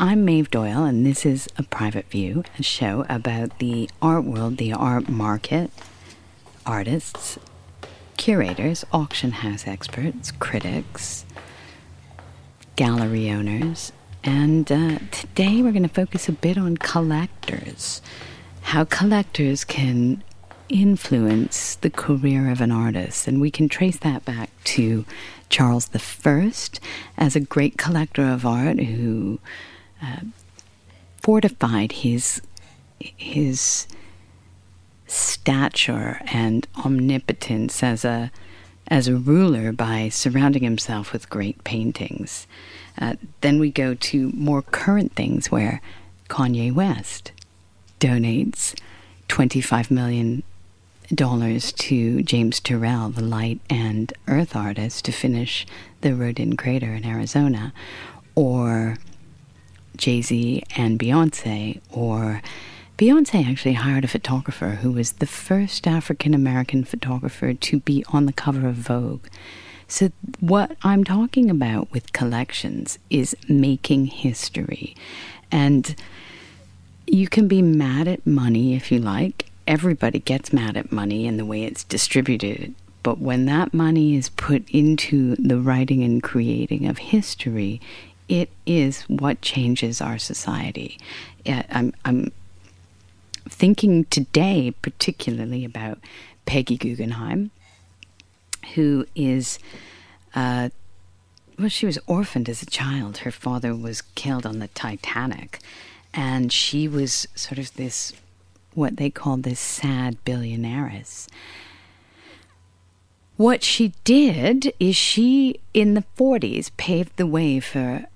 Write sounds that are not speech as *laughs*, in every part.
I'm Maeve Doyle, and this is A Private View, a show about the art world, the art market, artists, curators, auction house experts, critics, gallery owners, and uh, today we're going to focus a bit on collectors. How collectors can influence the career of an artist. And we can trace that back to Charles I as a great collector of art who uh, fortified his, his stature and omnipotence as a as a ruler by surrounding himself with great paintings. Uh, then we go to more current things where Kanye West donates 25 million dollars to James Turrell, the light and earth artist, to finish the Roden crater in Arizona, or Jay Z and Beyonce, or Beyonce actually hired a photographer who was the first African American photographer to be on the cover of Vogue. So, what I'm talking about with collections is making history. And you can be mad at money if you like. Everybody gets mad at money and the way it's distributed. But when that money is put into the writing and creating of history, it is what changes our society. I'm, I'm thinking today particularly about Peggy Guggenheim, who is, uh, well, she was orphaned as a child. Her father was killed on the Titanic, and she was sort of this, what they called this sad billionaires. What she did is she, in the 40s, paved the way for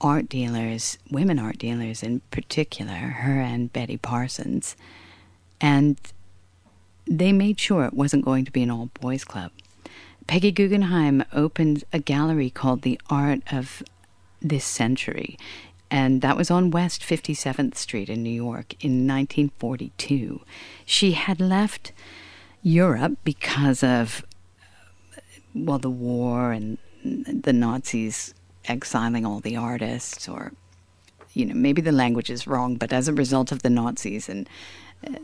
art dealers, women art dealers in particular, her and Betty Parsons, and they made sure it wasn't going to be an all boys club. Peggy Guggenheim opened a gallery called The Art of This Century, and that was on West 57th Street in New York in 1942. She had left Europe because of, uh, well, the war and the Nazis exiling all the artists, or, you know, maybe the language is wrong, but as a result of the Nazis and uh,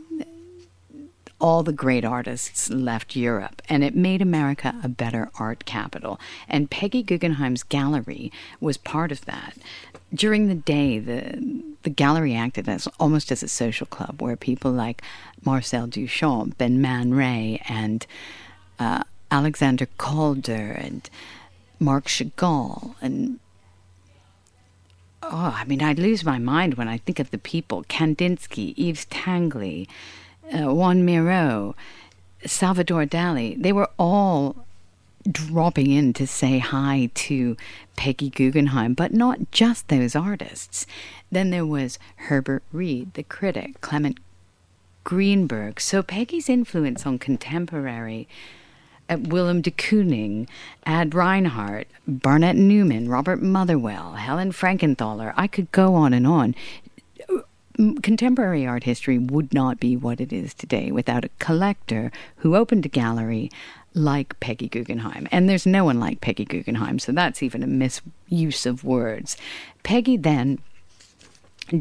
all the great artists left Europe, and it made America a better art capital. And Peggy Guggenheim's gallery was part of that. During the day, the the gallery acted as almost as a social club where people like Marcel Duchamp and Man Ray and uh, Alexander Calder and Marc Chagall and oh, I mean, I'd lose my mind when I think of the people: Kandinsky, Yves Tanguy, uh, Juan Miro, Salvador Dali. They were all dropping in to say hi to Peggy Guggenheim, but not just those artists. Then there was Herbert Read, the critic, Clement Greenberg. So Peggy's influence on contemporary Willem de Kooning, Ad Reinhardt, Barnett Newman, Robert Motherwell, Helen Frankenthaler. I could go on and on. Contemporary art history would not be what it is today without a collector who opened a gallery like Peggy Guggenheim. And there's no one like Peggy Guggenheim, so that's even a misuse of words. Peggy then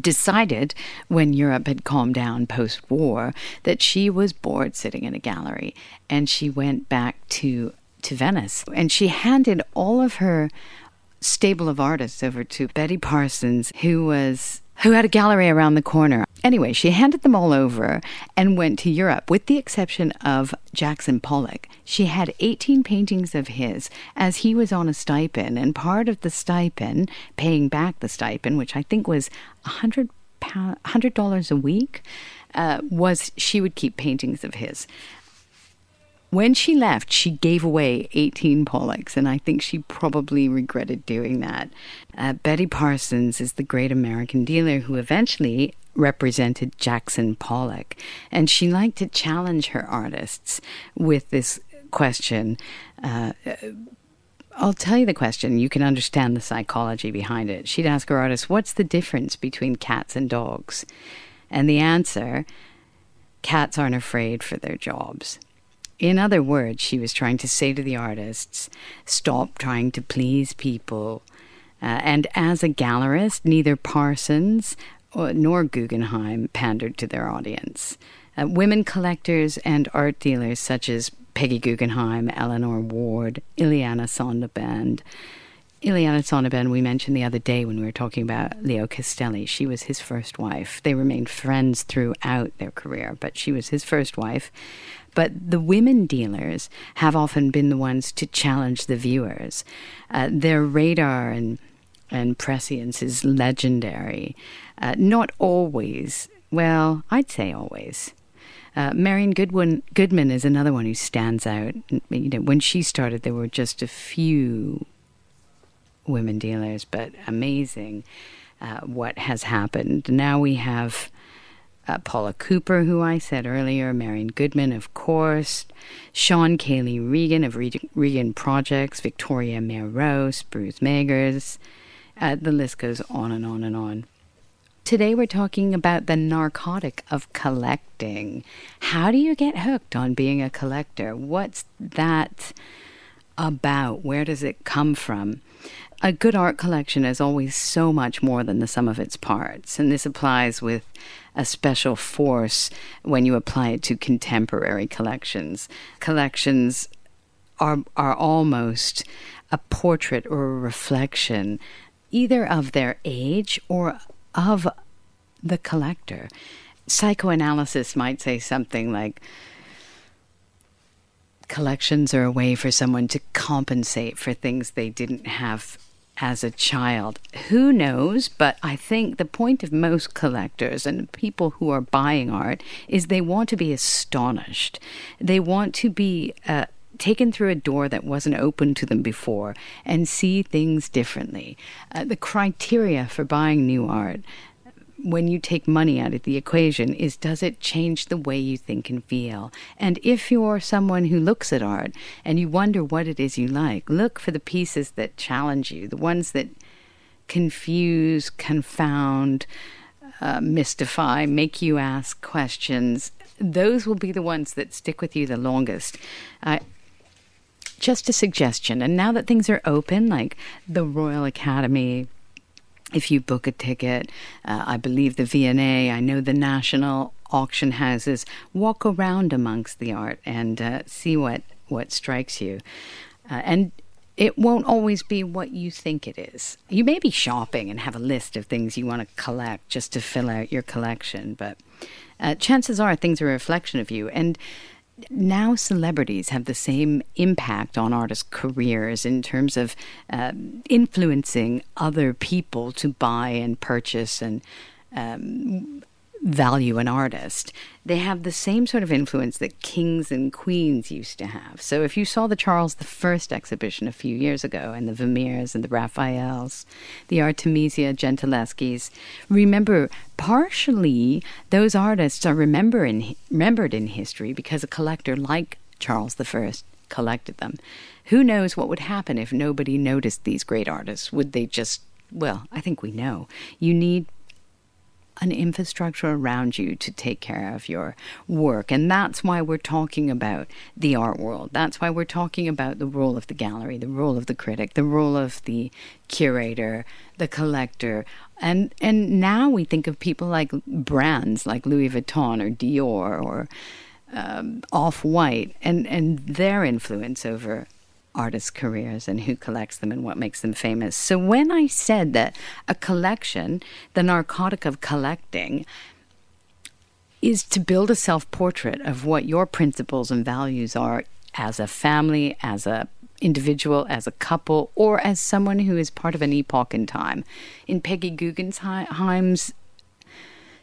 decided when Europe had calmed down post war that she was bored sitting in a gallery and she went back to to Venice. And she handed all of her stable of artists over to Betty Parsons who was who had a gallery around the corner. Anyway, she handed them all over and went to Europe, with the exception of Jackson Pollock. She had 18 paintings of his as he was on a stipend, and part of the stipend, paying back the stipend, which I think was $100, $100 a week, uh, was she would keep paintings of his. When she left, she gave away 18 Pollocks, and I think she probably regretted doing that. Uh, Betty Parsons is the great American dealer who eventually represented Jackson Pollock, and she liked to challenge her artists with this question. Uh, I'll tell you the question. You can understand the psychology behind it. She'd ask her artists, What's the difference between cats and dogs? And the answer cats aren't afraid for their jobs. In other words, she was trying to say to the artists, stop trying to please people. Uh, and as a gallerist, neither Parsons nor Guggenheim pandered to their audience. Uh, women collectors and art dealers such as Peggy Guggenheim, Eleanor Ward, Ileana Sonnabend. Ileana Sonnabend, we mentioned the other day when we were talking about Leo Castelli. She was his first wife. They remained friends throughout their career, but she was his first wife. But the women dealers have often been the ones to challenge the viewers. Uh, their radar and and prescience is legendary. Uh, not always. Well, I'd say always. Uh, Marian Goodwin, Goodman is another one who stands out. You know, when she started, there were just a few women dealers, but amazing uh, what has happened. Now we have uh, Paula Cooper, who I said earlier, Marian Goodman, of course, Shaun Caley Regen of Regen Projects, Victoria Miro's, Sprüth Magers. Uh, the list goes on and on and on. Today we're talking about the narcotic of collecting. How do you get hooked on being a collector? What's that about? Where does it come from? A good art collection is always so much more than the sum of its parts, and this applies with a special force when you apply it to contemporary collections. Collections are are almost a portrait or a reflection either of their age or of the collector. Psychoanalysis might say something like collections are a way for someone to compensate for things they didn't have as a child. Who knows? But I think the point of most collectors and people who are buying art is they want to be astonished. They want to be uh, taken through a door that wasn't open to them before and see things differently. Uh, the criteria for buying new art when you take money out of the equation is does it change the way you think and feel? And if you're someone who looks at art and you wonder what it is you like, look for the pieces that challenge you, the ones that confuse, confound, uh, mystify, make you ask questions. Those will be the ones that stick with you the longest. Uh, just a suggestion. And now that things are open, like the Royal Academy, if you book a ticket, uh, I believe the V&A, I know the national auction houses, walk around amongst the art and uh, see what, what strikes you. Uh, and it won't always be what you think it is. You may be shopping and have a list of things you want to collect just to fill out your collection, but uh, chances are things are a reflection of you. And now celebrities have the same impact on artists' careers in terms of uh, influencing other people to buy and purchase and um, value an artist. They have the same sort of influence that kings and queens used to have. So if you saw the Charles I exhibition a few years ago, and the Vermeers and the Raphaels, the Artemisia Gentileschi's, remember partially those artists are remember in, remembered in history because a collector like Charles I collected them. Who knows what would happen if nobody noticed these great artists? Would they just well, I think we know. You need an infrastructure around you to take care of your work. And that's why we're talking about the art world. That's why we're talking about the role of the gallery, the role of the critic, the role of the curator, the collector. And and now we think of people like brands like Louis Vuitton or Dior or um, Off White and, and their influence over artists' careers and who collects them and what makes them famous. So when I said that a collection, the narcotic of collecting, is to build a self portrait of what your principles and values are as a family, as a individual, as a couple, or as someone who is part of an epoch in time. In Peggy Guggenheim's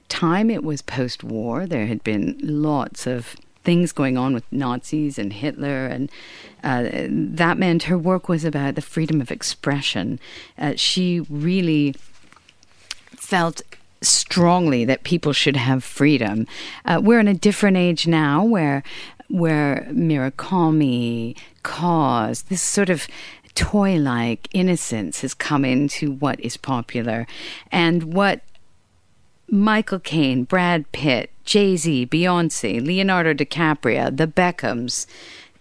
time, it was post war. There had been lots of things going on with Nazis and Hitler, and uh, that meant her work was about the freedom of expression. Uh, she really felt strongly that people should have freedom. Uh, we're in a different age now where where Murakami, KAWS, this sort of toy like innocence has come into what is popular. And what Michael Caine, Brad Pitt, Jay Z, Beyonce, Leonardo DiCaprio, the Beckhams,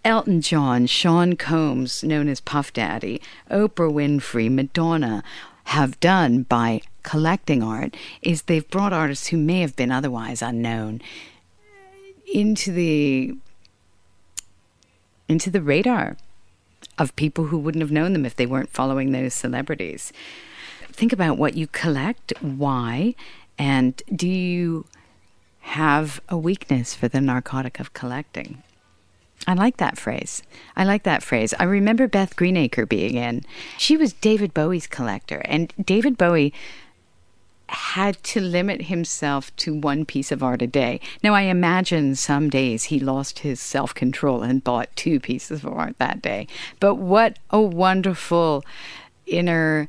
Elton John, Sean Combs, known as Puff Daddy, Oprah Winfrey, Madonna, have done by collecting art is they've brought artists who may have been otherwise unknown into the into the radar of people who wouldn't have known them if they weren't following those celebrities. Think about what you collect, why, and do you have a weakness for the narcotic of collecting? I like that phrase. I like that phrase. I remember Beth Greenacre being in. She was David Bowie's collector, and David Bowie had to limit himself to one piece of art a day. Now, I imagine some days he lost his self control and bought two pieces of art that day. But what a wonderful inner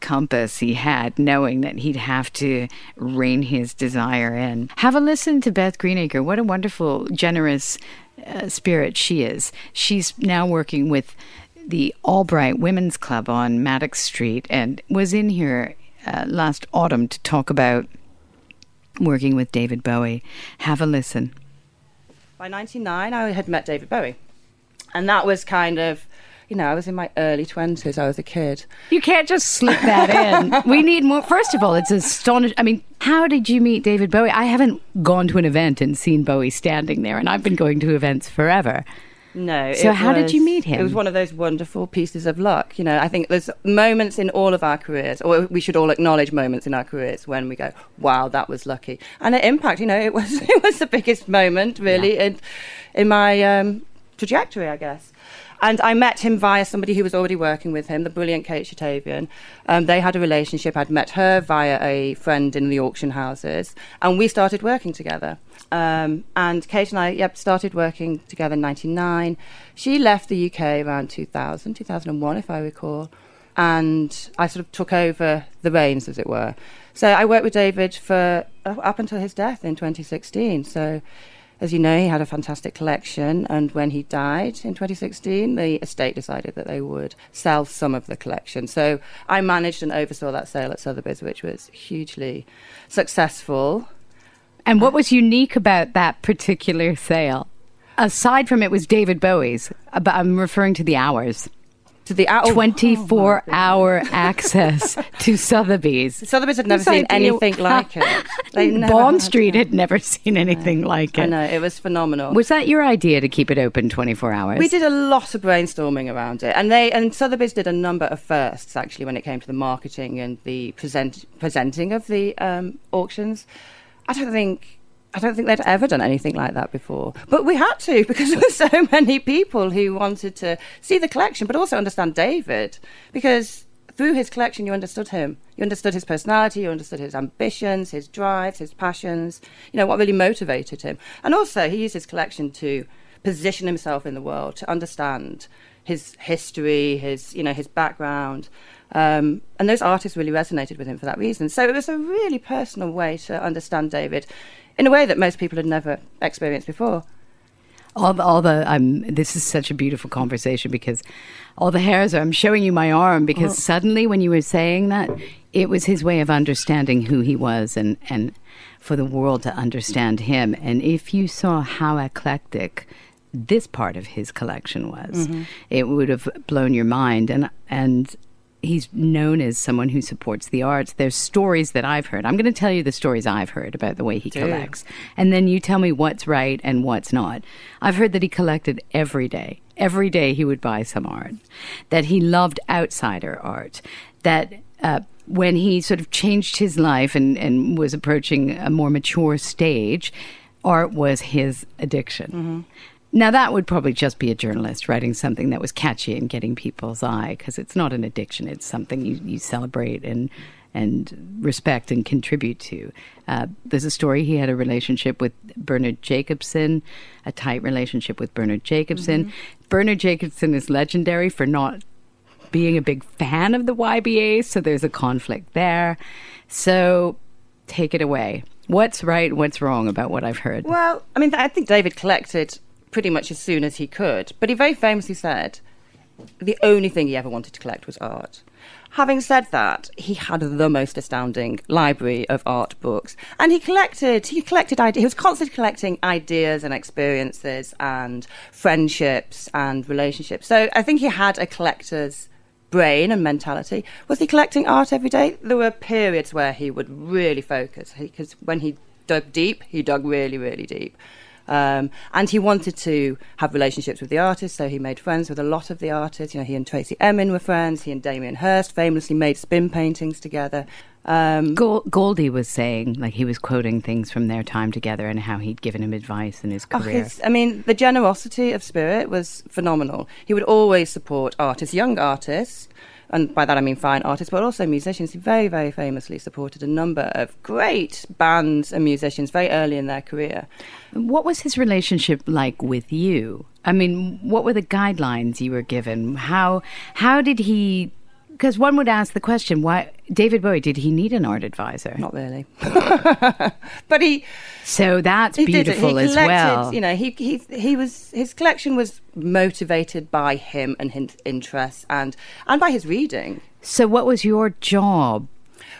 compass he had, knowing that he'd have to rein his desire in. Have a listen to Beth Greenacre. What a wonderful, generous uh, spirit she is. She's now working with the AllBright Women's Club on Maddox Street and was in here uh, last autumn to talk about working with David Bowie. Have a listen. By 99, I had met David Bowie. And that was kind of, you know, I was in my early 20s. I was a kid. You can't just slip that in. *laughs* we need more. First of all, it's astonishing. I mean, how did you meet David Bowie? I haven't gone to an event and seen Bowie standing there, and I've been going to events forever. No. So how was, did you meet him? It was one of those wonderful pieces of luck. You know, I think there's moments in all of our careers, or we should all acknowledge moments in our careers when we go, "Wow, that was lucky." And at Impact, you know, it was *laughs* it was the biggest moment really yeah. in in my um, trajectory, I guess. And I met him via somebody who was already working with him, the brilliant Kate Shatavian. Um, they had a relationship. I'd met her via a friend in the auction houses, and we started working together. Um, and Kate and I yep, started working together in 99. She left the UK around 2000, 2001, if I recall. And I sort of took over the reins, as it were. So I worked with David for uh, up until his death in 2016. So, as you know, he had a fantastic collection. And when he died in 2016, the estate decided that they would sell some of the collection. So I managed and oversaw that sale at Sotheby's, which was hugely successful. And what was unique about that particular sale? Aside from it was David Bowie's, but I'm referring to the hours. To the hour, 24 oh hour access to Sotheby's. *laughs* Sotheby's *laughs* had never seen anything like it. Bond Street had never seen anything like it. I know, it was phenomenal. Was that your idea to keep it open 24 hours? We did a lot of brainstorming around it. And they and Sotheby's did a number of firsts actually when it came to the marketing and the present, presenting of the um, auctions. I don't think I don't think they'd ever done anything like that before. But we had to because *laughs* there were so many people who wanted to see the collection, but also understand David. Because through his collection, you understood him. You understood his personality, you understood his ambitions, his drives, his passions, you know, what really motivated him. And also, he used his collection to position himself in the world, to understand his history, his, you know, his background. Um, and those artists really resonated with him for that reason. So it was a really personal way to understand David in a way that most people had never experienced before. All the, all the um, this is such a beautiful conversation because all the hairs are. I'm showing you my arm because oh. suddenly when you were saying that, it was his way of understanding who he was and and for the world to understand him. And if you saw how eclectic this part of his collection was, mm-hmm. it would have blown your mind. And and he's known as someone who supports the arts. There's stories that I've heard. I'm going to tell you the stories I've heard about the way he collects. And then you tell me what's right and what's not. I've heard that he collected every day. Every day he would buy some art. That he loved outsider art. That uh, when he sort of changed his life and, and was approaching a more mature stage, art was his addiction. Mm-hmm. Now, that would probably just be a journalist writing something that was catchy and getting people's eye because it's not an addiction. It's something you, you celebrate and, and respect and contribute to. Uh, there's a story he had a relationship with Bernard Jacobson, a tight relationship with Bernard Jacobson. Mm-hmm. Bernard Jacobson is legendary for not being a big fan of the YBA, so there's a conflict there. So take it away. What's right, what's wrong about what I've heard? Well, I mean, I think David collected pretty much as soon as he could. But he very famously said the only thing he ever wanted to collect was art. Having said that, he had the most astounding library of art books, and he collected. He collected ideas. He was constantly collecting ideas and experiences and friendships and relationships. So I think he had a collector's brain and mentality. Was he collecting art every day? There were periods where he would really focus because when he dug deep, he dug really, really deep. Um, and he wanted to have relationships with the artists, so he made friends with a lot of the artists. You know, he and Tracey Emin were friends. He and Damien Hirst famously made spin paintings together. Um, Goldie was saying, like he was quoting things from their time together and how he'd given him advice in his oh, career. Oh, his, I mean, the generosity of spirit was phenomenal. He would always support artists, young artists, and by that I mean fine artists, but also musicians. He very, very famously supported a number of great bands and musicians very early in their career. What was his relationship like with you? I mean, what were the guidelines you were given? How how did he because one would ask the question, why David Bowie did he need an art advisor? Not really, *laughs* but he. So that's he beautiful as well. You know, he he he was his collection was motivated by him and his interests and and by his reading. So what was your job?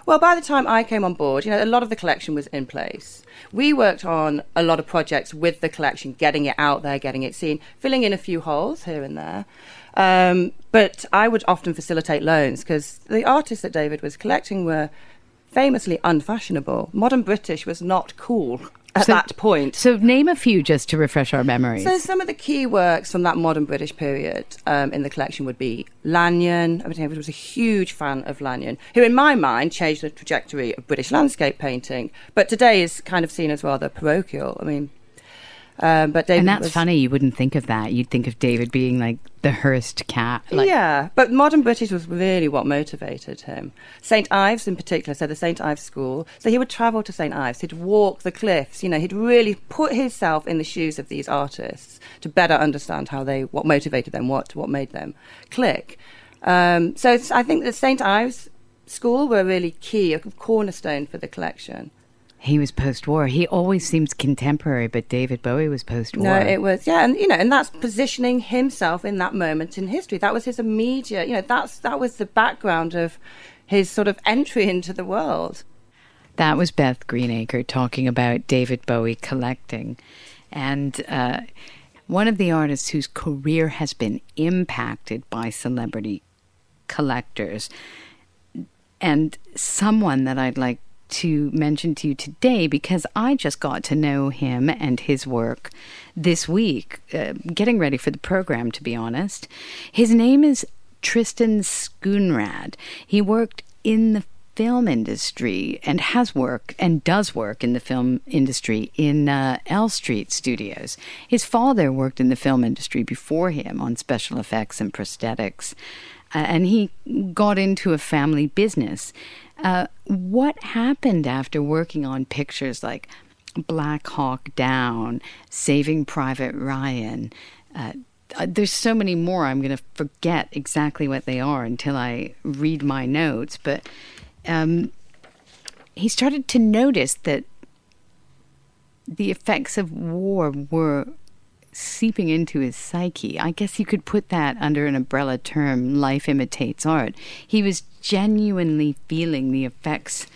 Well, by the time I came on board, you know, a lot of the collection was in place. We worked on a lot of projects with the collection, getting it out there, getting it seen, filling in a few holes here and there. Um, but I would often facilitate loans because the artists that David was collecting were famously unfashionable. Modern British was not cool at so, that point. So, name a few just to refresh our memories. So, some of the key works from that modern British period um, in the collection would be Lanyon. I mean, David was a huge fan of Lanyon, who, in my mind, changed the trajectory of British landscape painting, but today is kind of seen as rather parochial. I mean, um, but David and that's was, funny. You wouldn't think of that. You'd think of David being like the Hirst cat. Like. Yeah, but modern British was really what motivated him. St Ives, in particular, so the St Ives School. So he would travel to St Ives. He'd walk the cliffs. You know, he'd really put himself in the shoes of these artists to better understand how they, what motivated them, what what made them click. Um, so I think the St Ives School were really key, a cornerstone for the collection. He was post-war. He always seems contemporary, but David Bowie was post-war. No, it was yeah, and you know, and that's positioning himself in that moment in history. That was his immediate, you know, that's that was the background of his sort of entry into the world. That was Beth Greenacre talking about David Bowie collecting, and uh, one of the artists whose career has been impacted by celebrity collectors, and someone that I'd like to mention to you today because I just got to know him and his work this week, uh, getting ready for the program, to be honest. His name is Tristan Schoonraad. He worked in the film industry and has worked and does work in the film industry in uh, Elstree Studios. His father worked in the film industry before him on special effects and prosthetics. Uh, and he got into a family business. Uh, what happened after working on pictures like Black Hawk Down, Saving Private Ryan? Uh, uh there's so many more. I'm going to forget exactly what they are until I read my notes. But um, he started to notice that the effects of war were seeping into his psyche. I guess you could put that under an umbrella term life imitates art. He was genuinely feeling the effects,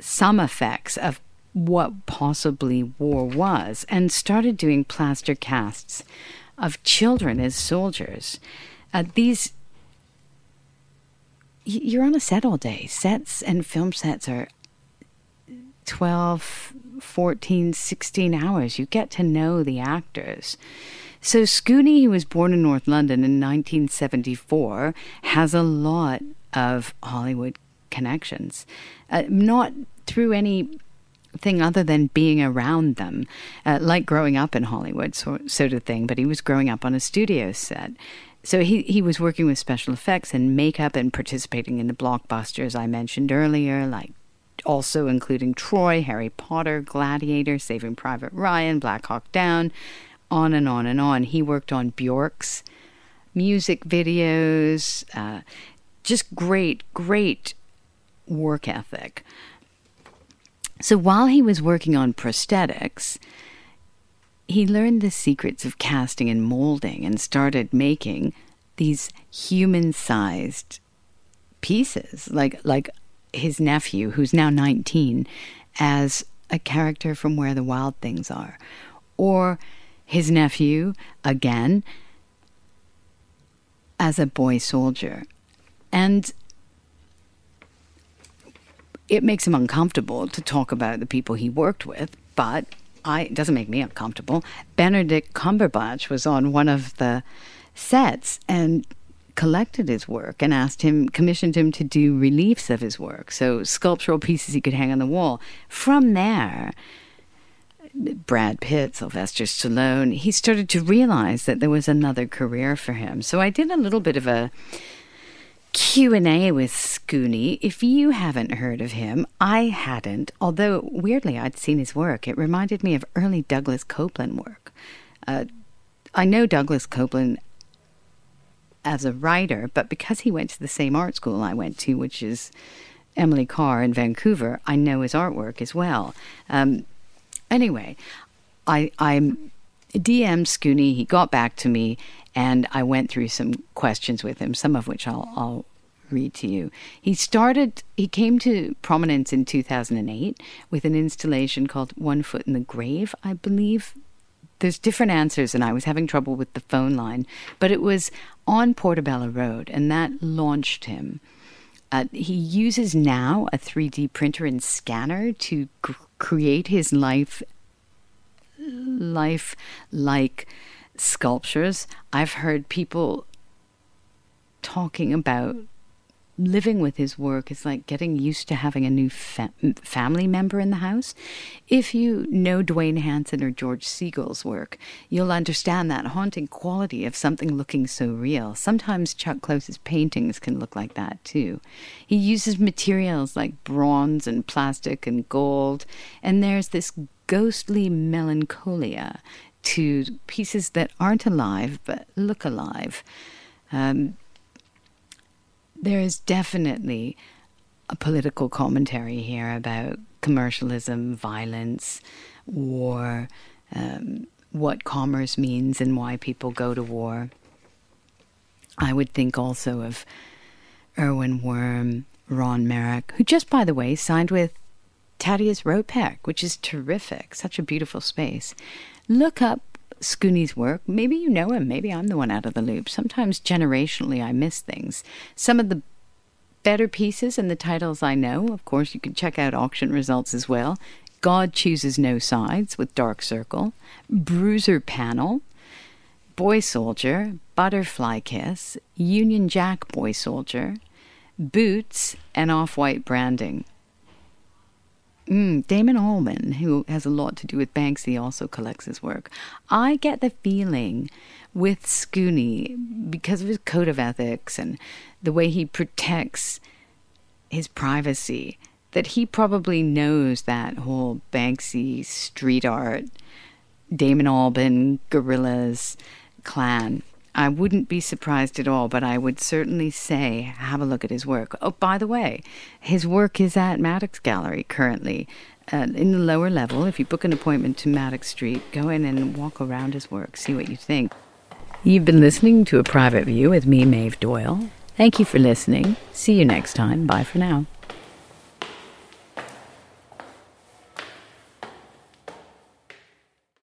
some effects of what possibly war was, and started doing plaster casts of children as soldiers. Uh, these you're on a set all day. Sets and film sets are 12, 14, 16 hours. You get to know the actors. So Schoony, who was born in North London in 1974, has a lot of Hollywood connections. Uh, not through anything other than being around them, uh, like growing up in Hollywood, so, sort of thing. But he was growing up on a studio set. So he, he was working with special effects and makeup and participating in the blockbusters I mentioned earlier, like also including Troy, Harry Potter, Gladiator, Saving Private Ryan, Black Hawk Down, on and on and on. He worked on Bjork's music videos, uh, just great, great work ethic. So while he was working on prosthetics, he learned the secrets of casting and molding and started making these human sized pieces like like his nephew, who's now 19, as a character from Where the Wild Things Are. Or his nephew, again, as a boy soldier. And it makes him uncomfortable to talk about the people he worked with, but I, it doesn't make me uncomfortable. Benedict Cumberbatch was on one of the sets and collected his work and asked him, commissioned him to do reliefs of his work, so sculptural pieces he could hang on the wall. From there, Brad Pitt, Sylvester Stallone, he started to realize that there was another career for him. So I did a little bit of a Q&A with Schoony. If you haven't heard of him, I hadn't, although weirdly I'd seen his work. It reminded me of early Douglas Coupland work. Uh, I know Douglas Coupland as a writer, but because he went to the same art school I went to, which is Emily Carr in Vancouver, I know his artwork as well. Um, anyway, I I'm DM Schoony. He got back to me, and I went through some questions with him, some of which I'll, I'll read to you. He started, he came to prominence in 2008 with an installation called One Foot in the Grave, I believe. There's different answers, and I was having trouble with the phone line, but it was on Portobello Road, and that launched him. Uh, he uses now a 3D printer and scanner to create his life life like sculptures. I've heard people talking about living with his work is like getting used to having a new fa- family member in the house. If you know Duane Hanson or George Segal's work, you'll understand that haunting quality of something looking so real. Sometimes Chuck Close's paintings can look like that too. He uses materials like bronze and plastic and gold, and there's this ghostly melancholia to pieces that aren't alive but look alive. Um, there is definitely a political commentary here about commercialism, violence, war, um, what commerce means, and why people go to war. I would think also of Erwin Wurm, Ron Mueck, who just, by the way, signed with Thaddaeus Ropac, which is terrific. Such a beautiful space. Look up Schoony's work. Maybe you know him. Maybe I'm the one out of the loop. Sometimes generationally I miss things. Some of the better pieces and the titles I know, of course, you can check out auction results as well. God Chooses No Sides with Dark Circle, Bruiser Panel, Boy Soldier, Butterfly Kiss, Union Jack Boy Soldier, Boots, and Off White Branding. Mm, Damon Albarn, who has a lot to do with Banksy, also collects his work. I get the feeling with Schoony, because of his code of ethics and the way he protects his privacy, that he probably knows that whole Banksy street art, Damon Albarn, Gorillaz clan I wouldn't be surprised at all, but I would certainly say have a look at his work. Oh, by the way, his work is at Maddox Gallery currently. Uh, in the lower level, if you book an appointment to Maddox Street, go in and walk around his work, see what you think. You've been listening to A Private View with me, Maeve Doyle. Thank you for listening. See you next time. Bye for now.